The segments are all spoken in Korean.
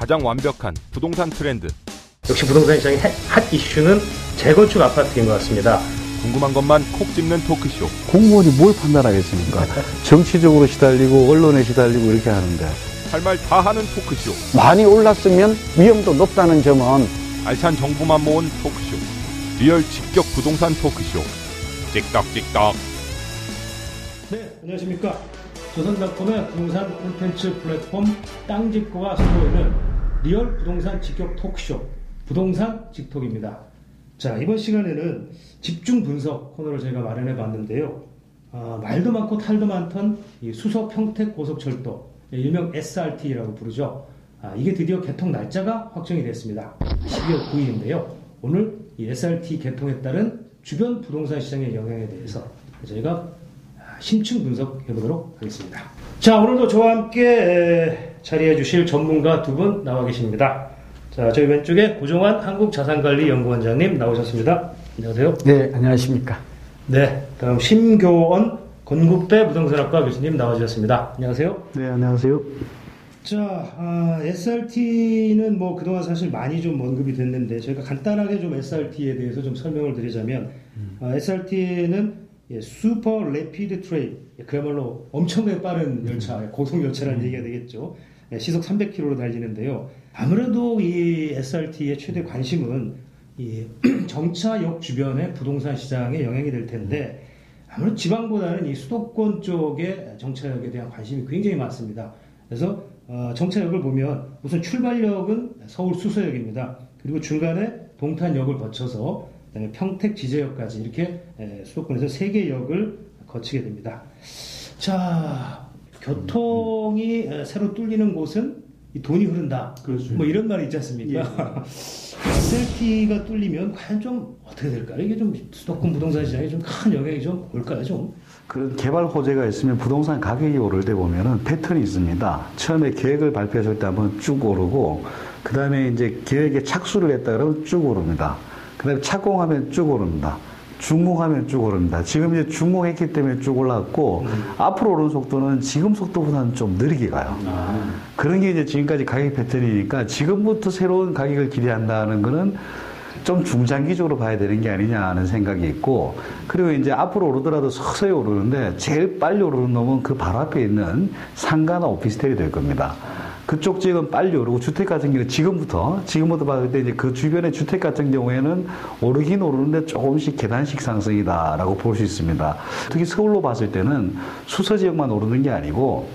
가장 완벽한 부동산 트렌드. 역시 부동산 시장의 핫 이슈는 재건축 아파트인 것 같습니다. 궁금한 것만 콕 집는 토크쇼. 공무원이 뭘 판단하겠습니까? 정치적으로 시달리고 언론에 시달리고 이렇게 하는데 할 말 다 하는 토크쇼. 많이 올랐으면 위험도 높다는 점은 알찬 정보만 모은 토크쇼. 리얼 직격 부동산 토크쇼. 직톡직톡. 네, 안녕하십니까. 조선닷컴의 부동산 콘텐츠 플랫폼 땅집고가 선보이는 리얼 부동산 직격 토크쇼 부동산 직톡입니다. 자, 이번 시간에는 집중 분석 코너를 저희가 마련해 봤는데요. 아, 말도 많고 탈도 많던 이 수서 평택 고속철도, 일명 SRT라고 부르죠. 아, 이게 드디어 개통 날짜가 확정이 됐습니다. 12월 9일인데요. 오늘 이 SRT 개통에 따른 주변 부동산 시장의 영향에 대해서 저희가 심층 분석해 보도록 하겠습니다. 자, 오늘도 저와 함께 자리해 주실 전문가 두 분 나와 계십니다. 자, 저희 왼쪽에 고종환 한국자산관리연구원장님 나오셨습니다. 안녕하세요. 네 안녕하십니까 네, 다음 심교원 건국대 부동산학과 교수님 나와주셨습니다. 안녕하세요. 네 안녕하세요 자, 아, SRT는 뭐 그동안 사실 많이 좀 언급이 됐는데 저희가 간단하게 좀 SRT에 대해서 좀 설명을 드리자면 아, SRT는 예, Super Rapid Train 예, 그야말로 엄청나게 빠른 열차, 예, 고속 열차라는 얘기가 되겠죠. 예, 시속 300km로 달리는데요. 아무래도 이 SRT의 최대 관심은 이 정차역 주변의 부동산 시장에 영향이 될 텐데 아무래도 지방보다는 이 수도권 쪽의 정차역에 대한 관심이 굉장히 많습니다. 그래서 어, 정차역을 보면 우선 출발역은 서울 수서역입니다. 그리고 중간에 동탄역을 거쳐서 그다음에 평택 지제역까지 이렇게 에, 수도권에서 세 개 역을 거치게 됩니다. 자, 교통이 에, 새로 뚫리는 곳은 이 돈이 흐른다. 그렇죠. 뭐 이런 말이 있지 않습니까? SLT가 뚫리면 과연 좀 어떻게 될까요? 이게 좀 수도권 부동산 시장에 좀 큰 영향이 좀 올까요? 좀? 그런 개발 호재가 있으면 부동산 가격이 오를 때 보면은 패턴이 있습니다. 처음에 계획을 발표했을 때 한번 쭉 오르고, 그 다음에 이제 계획에 착수를 했다 그러면 쭉 오릅니다. 그 다음에 착공하면 쭉 오릅니다. 중공하면 쭉 오릅니다. 지금 이제 중공했기 때문에 쭉 올랐고, 앞으로 오르는 속도는 지금 속도보다는 좀 느리게 가요. 그런 게 이제 지금까지 가격 패턴이니까 지금부터 새로운 가격을 기대한다는 거는 좀 중장기적으로 봐야 되는 게 아니냐 하는 생각이 있고 그리고 이제 앞으로 오르더라도 서서히 오르는데 제일 빨리 오르는 놈은 그 바로 앞에 있는 상가나 오피스텔이 될 겁니다. 그쪽 지역은 빨리 오르고 주택 같은 경우는 지금부터 지금부터 봤을 때 이제 그 주변의 주택 같은 경우에는 오르긴 오르는데 조금씩 계단식 상승이다라고 볼 수 있습니다. 특히 서울로 봤을 때는 수서 지역만 오르는 게 아니고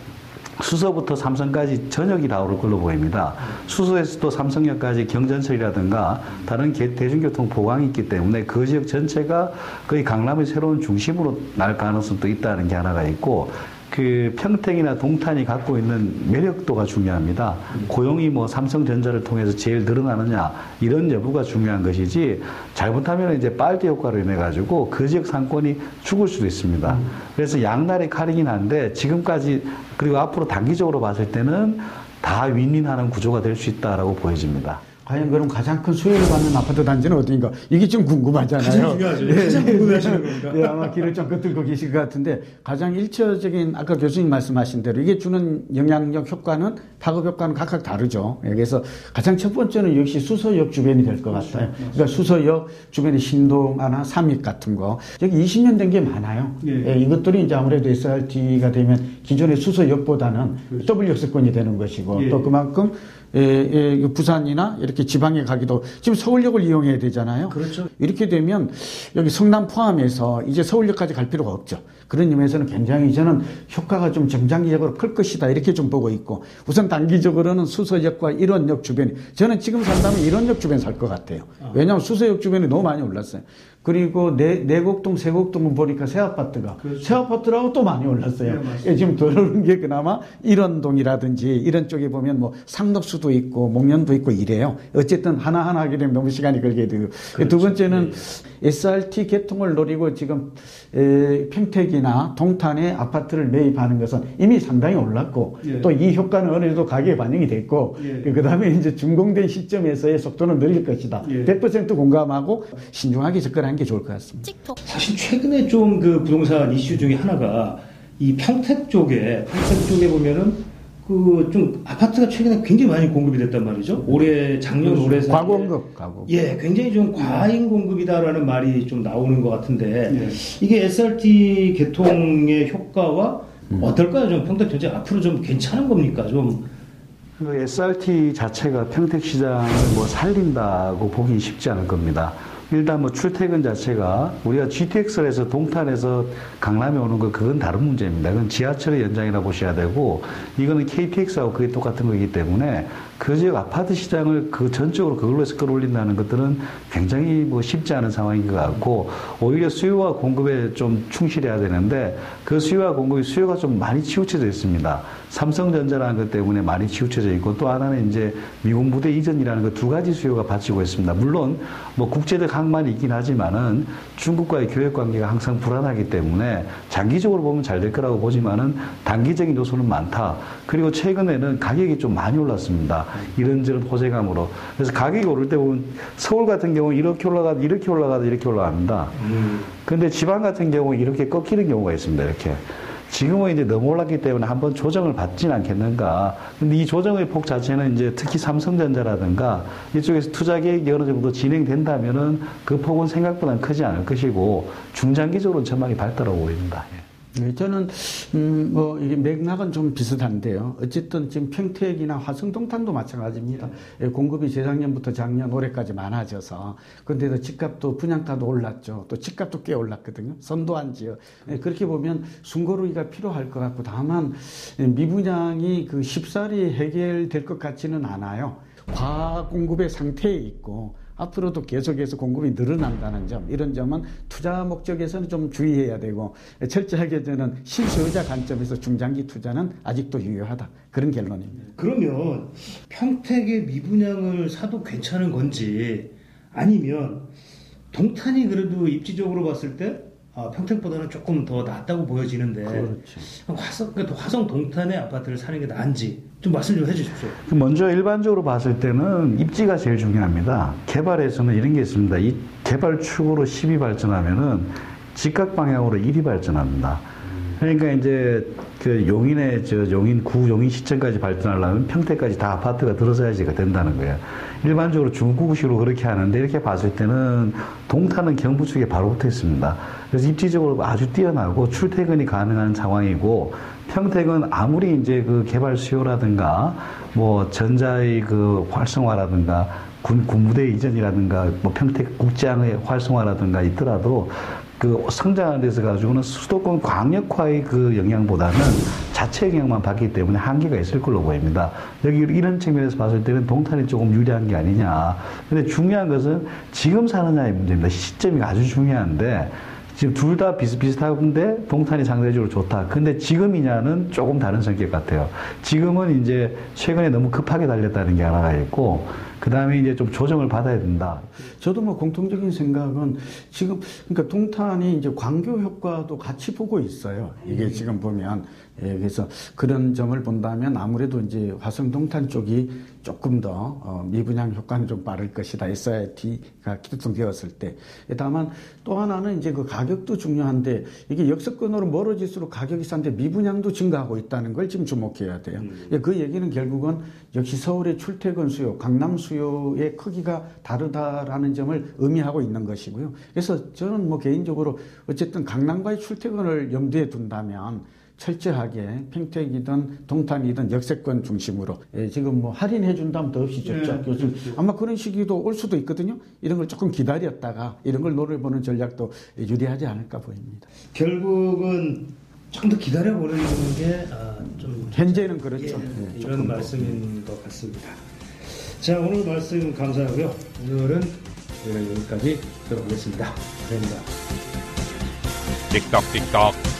수서부터 삼성까지 전역이 다 오를 걸로 보입니다. 수서에서 또 삼성역까지 경전철이라든가 다른 개- 대중교통 보강이 있기 때문에 그 지역 전체가 거의 강남의 새로운 중심으로 날 가능성도 있다는 게 하나가 있고 그 평택이나 동탄이 갖고 있는 매력도가 중요합니다. 고용이 뭐 삼성전자를 통해서 제일 늘어나느냐 이런 여부가 중요한 것이지 잘못하면 이제 빨대 효과로 인해 가지고 그 지역 상권이 죽을 수도 있습니다. 그래서 양날의 칼이긴 한데 지금까지 그리고 앞으로 단기적으로 봤을 때는 다 윈윈하는 구조가 될 수 있다라고 보여집니다. 과연 그럼 가장 큰 수혜를 받는 아파트 단지는 어디인가? 이게 좀 궁금하잖아요. 가장 중요하죠. 가장 궁금해하시는 겁니까? 네, 아마 길을 좀 끄들고 계실 것 같은데 가장 일차적인 아까 교수님 말씀하신 대로 이게 주는 영향력 효과는 파급 효과는 각각 다르죠. 예, 그래서 가장 첫 번째는 역시 수서역 주변이 될 것 같아요. 그러니까 수서역 주변에 신동아나 삼익 같은 거 여기 20년 된 게 많아요. 예, 이것들이 이제 아무래도 SRT가 되면 기존의 수서역보다는 더블 역세권이 되는 것이고 또 그만큼 예, 예, 그 부산이나 이렇게 지방에 가기도 지금 서울역을 이용해야 되잖아요. 그렇죠. 이렇게 되면 여기 성남 포함해서 이제 서울역까지 갈 필요가 없죠. 그런 의미에서는 굉장히 저는 효과가 좀 정장기적으로 클 것이다 이렇게 좀 보고 있고 우선 단기적으로는 수서역과 일원역 주변이 저는 지금 산다면 일원역 주변 살 것 같아요. 왜냐하면 수서역 주변이 너무 많이 올랐어요. 그리고 내, 내곡동, 세곡동은 보니까 새 아파트가. 새 아파트라고 또 많이 올랐어요. 예, 지금 덜 오른 게 그나마 일원동이라든지 이런 쪽에 보면 뭐 상덕수도 있고 목련도 있고 이래요. 어쨌든 하나하나 하게 되면 너무 시간이 걸게 되고. 두 번째는 SRT 개통을 노리고 지금 에, 평택이나 동탄에 아파트를 매입하는 것은 이미 상당히 올랐고 또이 효과는 어느 정도 가격에 반영이 됐고 그 다음에 이제 준공된 시점에서의 속도는 느릴 것이다. 100% 공감하고 신중하게 접근하는 게 좋을 것 같습니다. 사실 최근에 좀 그 부동산 이슈 중에 하나가 이 평택 쪽에 평택 쪽에 보면은 그 좀 아파트가 최근에 굉장히 많이 공급이 됐단 말이죠. 올해 작년 올해 사이에 과공급 가공. 예, 굉장히 좀 과잉 공급이다라는 말이 좀 나오는 것 같은데 네. 이게 SRT 개통의 효과와 음. 어떨까요? 좀 평택 전체 앞으로 좀 괜찮은 겁니까? 좀 그 SRT 자체가 평택 시장을 뭐 살린다고 보긴 쉽지 않을 겁니다. 일단 뭐 출퇴근 자체가 우리가 GTX에서 동탄에서 강남에 오는 거 그건 다른 문제입니다. 그건 지하철의 연장이라 보셔야 되고 이거는 KTX하고 그게 똑같은 거기 때문에 그 지역 아파트 시장을 그 전적으로 그걸로 해서 끌어올린다는 것들은 굉장히 뭐 쉽지 않은 상황인 것 같고 오히려 수요와 공급에 좀 충실해야 되는데 그 수요와 공급이 수요가 좀 많이 치우쳐져 있습니다. 삼성전자라는 것 때문에 많이 치우쳐져 있고 또 하나는 이제 미군 부대 이전이라는 그 두 가지 수요가 받치고 있습니다. 물론 뭐 국제적 항만이 있긴 하지만은 중국과의 교역 관계가 항상 불안하기 때문에 장기적으로 보면 잘 될 거라고 보지만은 단기적인 요소는 많다. 그리고 최근에는 가격이 좀 많이 올랐습니다. 이런저런 호재감으로. 그래서 가격이 오를 때 보면 서울 같은 경우는 이렇게 올라가다 이렇게 올라가다 이렇게 올라갑니다. 근데 지방 같은 경우는 이렇게 꺾이는 경우가 있습니다. 이렇게. 지금은 이제 너무 올랐기 때문에 한번 조정을 받진 않겠는가. 근데 이 조정의 폭 자체는 이제 특히 삼성전자라든가 이쪽에서 투자 계획이 어느 정도 진행된다면은 그 폭은 생각보다는 크지 않을 것이고 중장기적으로는 전망이 밝다고 보입니다. 예. 네, 저는 음, 뭐 이게 맥락은 좀 비슷한데요. 어쨌든 지금 평택이나 화성동탄도 마찬가지입니다. 예, 공급이 재작년부터 작년 올해까지 많아져서 근데도 집값도 분양가도 올랐죠. 또 집값도 꽤 올랐거든요. 선도한 지역. 예, 그렇게 보면 숨고르기가 필요할 것 같고 다만 예, 미분양이 그 쉽사리 해결될 것 같지는 않아요. 과공급의 상태에 있고 앞으로도 계속해서 공급이 늘어난다는 점 이런 점은 투자 목적에서는 좀 주의해야 되고 철저하게 저는 실수요자 관점에서 중장기 투자는 아직도 유효하다 그런 결론입니다. 그러면 평택의 미분양을 사도 괜찮은 건지 아니면 동탄이 그래도 입지적으로 봤을 때 아, 평택보다는 조금 더 낫다고 보여지는데 그렇죠. 화성 그러니까 화성 동탄의 아파트를 사는 게 나은지 좀 말씀 좀 해주십시오. 먼저 일반적으로 봤을 때는 입지가 제일 중요합니다. 개발에서는 이런 게 있습니다. 이 개발 축으로 10이 발전하면은 직각 방향으로 1이 발전합니다. 그러니까 이제 그 용인의 저 용인 구 용인 시청까지 발전하려면 평택까지 다 아파트가 들어서야지가 된다는 거예요. 일반적으로 중구구식으로 그렇게 하는데 이렇게 봤을 때는 동탄은 경부 쪽에 바로 붙어 있습니다. 그래서 입지적으로 아주 뛰어나고 출퇴근이 가능한 상황이고 평택은 아무리 이제 그 개발 수요라든가 뭐 전자의 그 활성화라든가 군, 군부대 이전이라든가 뭐 평택 국장의 활성화라든가 있더라도 그 성장하는 데서 가지고는 수도권 광역화의 그 영향보다는 자체 영향만 받기 때문에 한계가 있을 걸로 보입니다. 여기 이런 측면에서 봤을 때는 동탄이 조금 유리한 게 아니냐. 근데 중요한 것은 지금 사느냐의 문제입니다. 시점이 아주 중요한데 지금 둘 다 비슷비슷한데 동탄이 상대적으로 좋다. 근데 지금이냐는 조금 다른 성격 같아요. 지금은 이제 최근에 너무 급하게 달렸다는 게 하나가 있고, 그 다음에 이제 좀 조정을 받아야 된다. 저도 뭐 공통적인 생각은 지금 그러니까 동탄이 이제 광교 효과도 같이 보고 있어요. 이게 지금 보면 예, 그래서 그런 점을 본다면 아무래도 이제 화성 동탄 쪽이 조금 더 어, 미분양 효과는 좀 빠를 것이다. SIT가 기성되었을 때. 예, 다만 또 하나는 이제 그 가격도 중요한데 이게 역세권으로 멀어질수록 가격이 싼데 미분양도 증가하고 있다는 걸 지금 주목해야 돼요. 예, 그 얘기는 결국은 역시 서울의 출퇴근 수요, 강남 수요의 크기가 다르다라는 점을 의미하고 있는 것이고요. 그래서 저는 뭐 개인적으로 어쨌든 강남과의 출퇴근을 염두에 둔다면 철저하게 평택이든 동탄이든 역세권 중심으로 예, 지금 뭐 할인해 준다면 더 없이 좋죠. 요즘 아마 그런 시기도 올 수도 있거든요. 이런 걸 조금 기다렸다가 이런 걸 노려보는 전략도 유리하지 않을까 보입니다. 결국은 좀더 기다려 보는 게좀 현재는 그렇죠. 예, 예, 이런 조금 더. 말씀인 것 같습니다. 자 오늘 말씀 감사하고요. 오늘은 여기까지 들어보겠습니다. 감사합니다. 틱떡틱떡